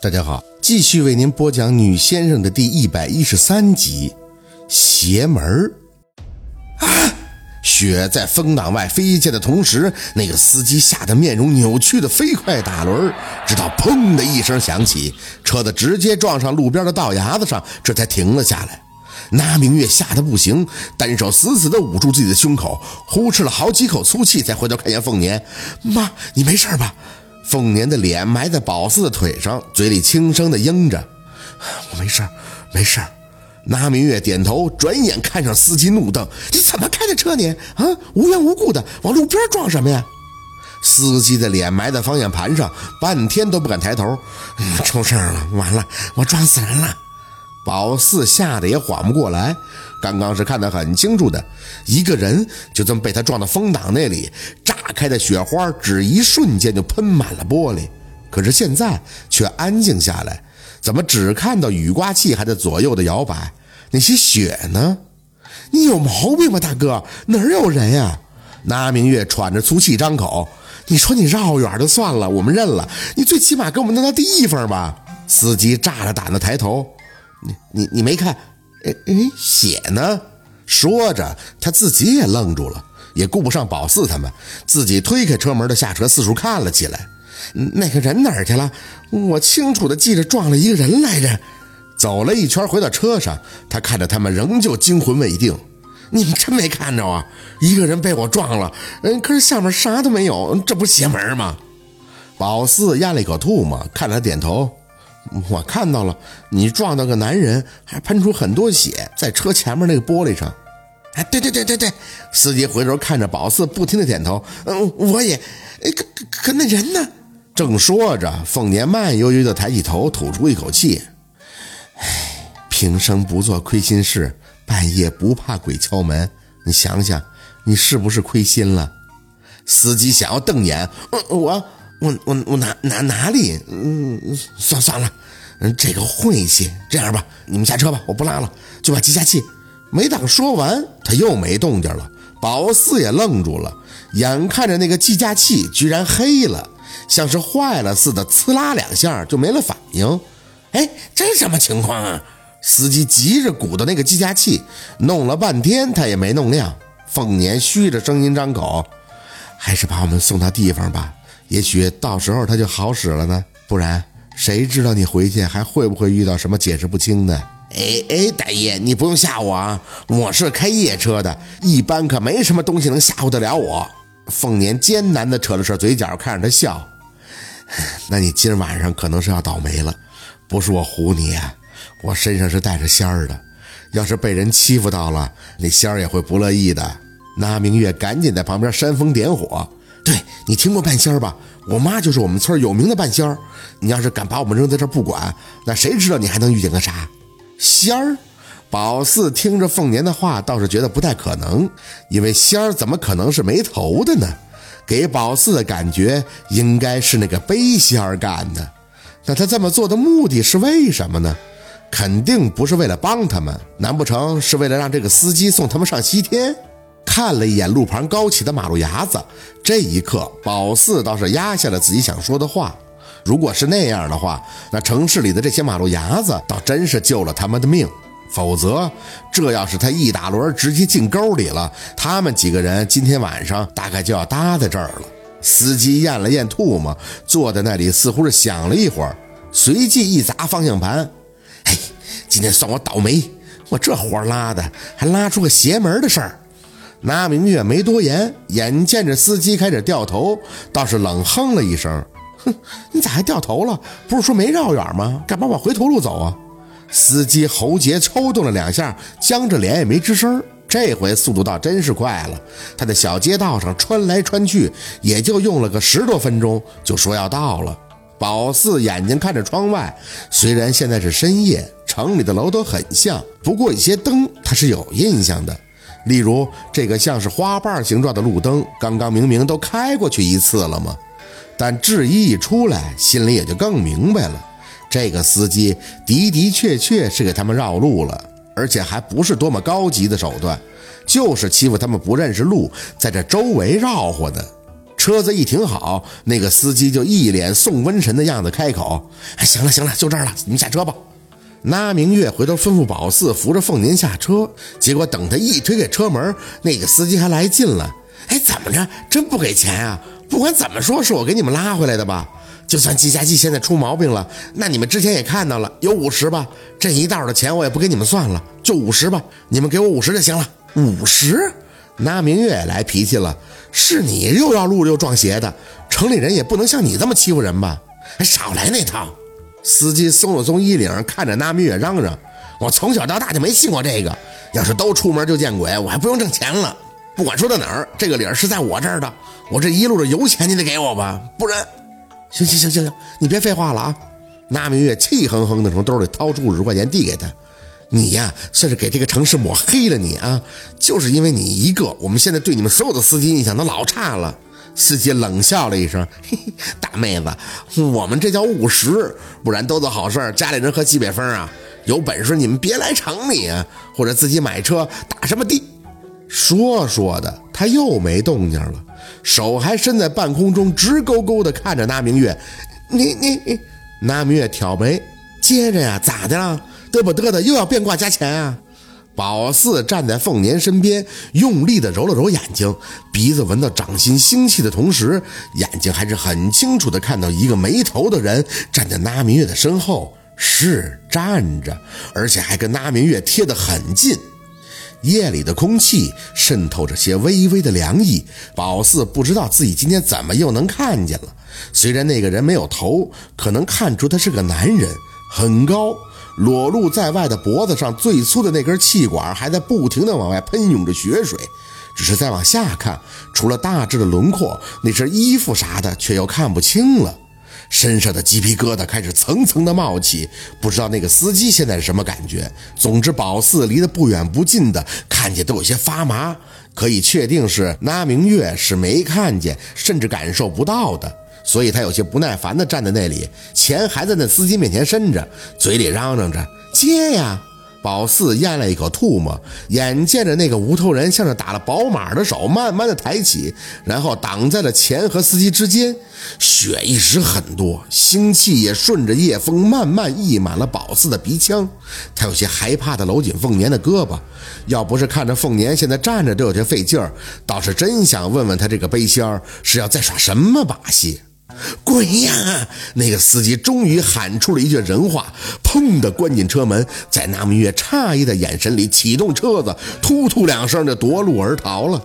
大家好，继续为您播讲《女先生》的第一百一十三集，邪门儿啊！雪在风挡外飞溅的同时，那个司机吓得面容扭曲的飞快打轮，直到砰的一声响起，车子直接撞上路边的道牙子上，这才停了下来。那明月吓得不行，单手死死地捂住自己的胸口，呼哧了好几口粗气，才回头看见凤年：“妈，你没事吧？”凤年的脸埋在宝四的腿上，嘴里轻声的应着：“ 我没事，没事。”那明月点头，转眼看上司机，怒瞪：“你怎么开的车你？啊，无缘无故的往路边撞什么呀？”司机的脸埋在方向盘上，半天都不敢抬头。“出事了，完了，我撞死人了！”宝四吓得也缓不过来。刚刚是看得很清楚的，一个人就这么被他撞到风挡那里，炸开的雪花只一瞬间就喷满了玻璃。可是现在却安静下来，怎么只看到雨刮器还在左右的摇摆？那些雪呢？你有毛病吧，大哥？哪儿有人呀？那明月喘着粗气张口：“你说你绕远就算了，我们认了。你最起码给我们弄到地方吧。”司机炸着胆子抬头：“你你你没看？”哎哎，血呢？说着，他自己也愣住了，也顾不上宝四他们，自己推开车门的下车四处看了起来。那个人哪儿去了？我清楚的记着撞了一个人来着。走了一圈，回到车上，他看着他们仍旧惊魂未定。你们真没看着啊？一个人被我撞了，嗯，可是下面啥都没有，这不邪门吗？宝四咽了一口吐沫，看着他点头。我看到了，你撞到个男人，还喷出很多血，在车前面那个玻璃上。哎，对对对对对，司机回头看着宝四，不停的点头。嗯，我也。哎可可那人呢？正说着，凤年慢悠悠的抬起头，吐出一口气。唉，平生不做亏心事，半夜不怕鬼敲门。你想想，你是不是亏心了？司机想要瞪眼。嗯，我。我我我哪哪哪里？嗯，算算了，嗯，这个晦气。这样吧，你们下车吧，我不拉了，就把计价器。没等说完，他又没动静了。宝四也愣住了，眼看着那个计价器居然黑了，像是坏了似的，呲啦两下就没了反应。哎，这什么情况啊？司机急着鼓捣那个计价器，弄了半天他也没弄亮。凤年虚着声音张口：“还是把我们送到地方吧。”也许到时候他就好使了呢，不然谁知道你回去还会不会遇到什么解释不清的？哎哎，大爷，你不用吓我啊，我是开夜车的，一般可没什么东西能吓唬得了我。凤年艰难地扯了扯嘴角，看着他笑。那你今晚上可能是要倒霉了，不是我唬你啊，我身上是带着仙儿的，要是被人欺负到了，那仙儿也会不乐意的。那明月赶紧在旁边煽风点火。对你听过半仙儿吧？我妈就是我们村有名的半仙儿。你要是敢把我们扔在这儿不管，那谁知道你还能遇见个啥仙儿？宝四听着凤年的话，倒是觉得不太可能，因为仙儿怎么可能是没头的呢？给宝四的感觉应该是那个背仙儿干的。那他这么做的目的是为什么呢？肯定不是为了帮他们，难不成是为了让这个司机送他们上西天？看了一眼路旁高起的马路牙子，这一刻，宝四倒是压下了自己想说的话。如果是那样的话，那城市里的这些马路牙子倒真是救了他们的命。否则，这要是他一打轮直接进沟里了，他们几个人今天晚上大概就要搭在这儿了。司机咽了咽唾沫，坐在那里似乎是想了一会儿，随即一砸方向盘：“嘿，今天算我倒霉，我这活拉的还拉出个邪门的事儿。”那明月没多言，眼见着司机开始掉头，倒是冷哼了一声：“哼，你咋还掉头了？不是说没绕远吗？干嘛往回头路走啊？”司机喉结抽动了两下，僵着脸也没吱声。这回速度倒真是快了，他在小街道上穿来穿去，也就用了个十多分钟，就说要到了。宝四眼睛看着窗外，虽然现在是深夜，城里的楼都很像，不过一些灯他是有印象的。例如这个像是花瓣形状的路灯，刚刚明明都开过去一次了吗？但质疑一出来，心里也就更明白了。这个司机的的确确是给他们绕路了，而且还不是多么高级的手段，就是欺负他们不认识路，在这周围绕活的。车子一停好，那个司机就一脸送瘟神的样子开口：“哎，行了行了，就这儿了，你们下车吧。”那明月回头吩咐宝四扶着凤年下车，结果等他一推开车门，那个司机还来劲了：“哎，怎么着？真不给钱啊？不管怎么说，是我给你们拉回来的吧？就算计价器现在出毛病了，那你们之前也看到了，有五十吧？这一道的钱我也不给你们算了，就五十吧，你们给我五十就行了。五十？那明月也来脾气了，是你又绕路又撞邪的，城里人也不能像你这么欺负人吧？还少来那套！”司机松了松衣领，看着那明月嚷嚷：“我从小到大就没信过这个，要是都出门就见鬼，我还不用挣钱了。不管说到哪儿，这个理儿是在我这儿的，我这一路的油钱你得给我吧，不然……行行行行行，你别废话了啊！”那明月气哼哼的从兜里掏出五十块钱递给他：“你呀，算是给这个城市抹黑了你啊！就是因为你一个，我们现在对你们所有的司机印象都老差了。”司机冷笑了一声：“嘿嘿，大妹子，我们这叫务实，不然都做好事儿，家里人喝西北风啊！有本事你们别来城里啊，或者自己买车打什么的。”说说的，他又没动静了，手还伸在半空中，直勾勾地看着那明月。你你你，那明月挑眉，接着呀，咋的了？嘚不嘚的，又要变卦加钱啊？宝四站在凤年身边，用力地揉了揉眼睛，鼻子闻到掌心腥气的同时，眼睛还是很清楚地看到一个没头的人站在那明月的身后，是站着，而且还跟那明月贴得很近。夜里的空气渗透着些微微的凉意，宝四不知道自己今天怎么又能看见了。虽然那个人没有头，可能看出他是个男人，很高。裸露在外的脖子上最粗的那根气管还在不停地往外喷涌着血水，只是再往下看，除了大致的轮廓，那身衣服啥的却又看不清了。身上的鸡皮疙瘩开始层层的冒起，不知道那个司机现在是什么感觉。总之，宝四离得不远不近的，看见都有些发麻。可以确定是那明月是没看见，甚至感受不到的。所以他有些不耐烦地站在那里，钱还在那司机面前伸着，嘴里嚷嚷着接呀。宝四咽了一口唾沫，眼见着那个无头人向着打了宝马的手慢慢的抬起，然后挡在了钱和司机之间，血一时很多，腥气也顺着夜风慢慢溢满了宝四的鼻腔。他有些害怕的搂紧凤年的胳膊，要不是看着凤年现在站着都有些费劲儿，倒是真想问问他这个背仙儿是要在耍什么把戏。滚呀！那个司机终于喊出了一句人话，砰的关紧车门，在那明月诧异的眼神里启动车子，突突两声就夺路而逃了。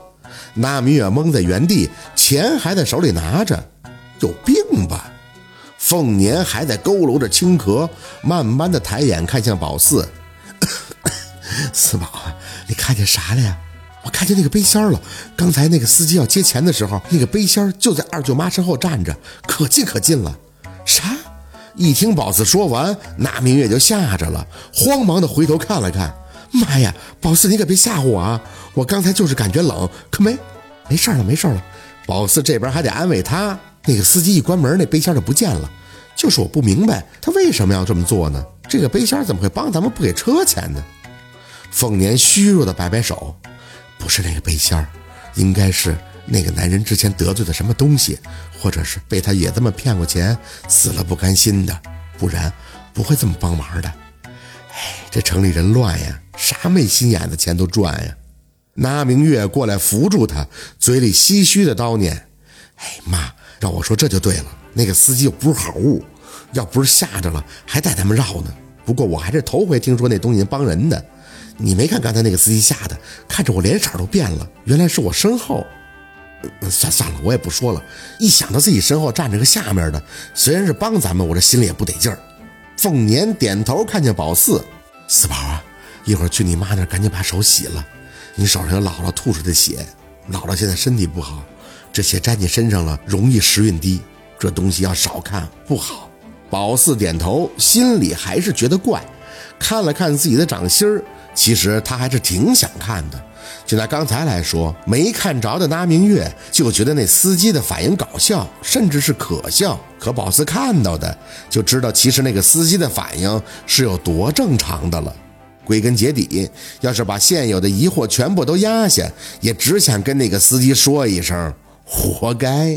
那明月懵在原地，钱还在手里拿着，有病吧？凤年还在佝偻着青壳，慢慢的抬眼看向宝四，四宝，你看见啥了呀？我看见那个背仙了，刚才那个司机要接钱的时候，那个背仙就在二舅妈身后站着，可近可近了。啥？一听宝四说完，那明月就吓着了，慌忙的回头看了看。妈呀，宝四你可别吓唬我啊！我刚才就是感觉冷，可没，没事了，没事了。宝四这边还得安慰他，那个司机一关门，那背仙就不见了。就是我不明白他为什么要这么做呢？这个背仙怎么会帮咱们不给车钱呢？凤年虚弱的摆摆手。不是那个背仙儿，应该是那个男人之前得罪的什么东西，或者是被他也这么骗过钱，死了不甘心的，不然不会这么帮忙的。哎，这城里人乱呀，啥没心眼的钱都赚呀。那明月过来扶住他，嘴里唏嘘的叨念：“哎妈，让我说这就对了，那个司机又不是好物，要不是吓着了，还带他们绕呢。不过我还是头回听说那东西帮人的。”你没看刚才那个司机吓的，看着我脸色都变了，原来是我身后。算算了，我也不说了。一想到自己身后站着个下面的，虽然是帮咱们，我这心里也不得劲儿。凤年点头，看见宝四，四宝啊，一会儿去你妈那，赶紧把手洗了。你手上有姥姥吐出的血，姥姥现在身体不好，这血沾你身上了，容易时运低。这东西要少看不好。宝四点头，心里还是觉得怪，看了看自己的掌心儿。其实他还是挺想看的，就拿刚才来说，没看着的那明月就觉得那司机的反应搞笑，甚至是可笑。可宝斯看到的，就知道其实那个司机的反应是有多正常的了。归根结底，要是把现有的疑惑全部都压下，也只想跟那个司机说一声：活该。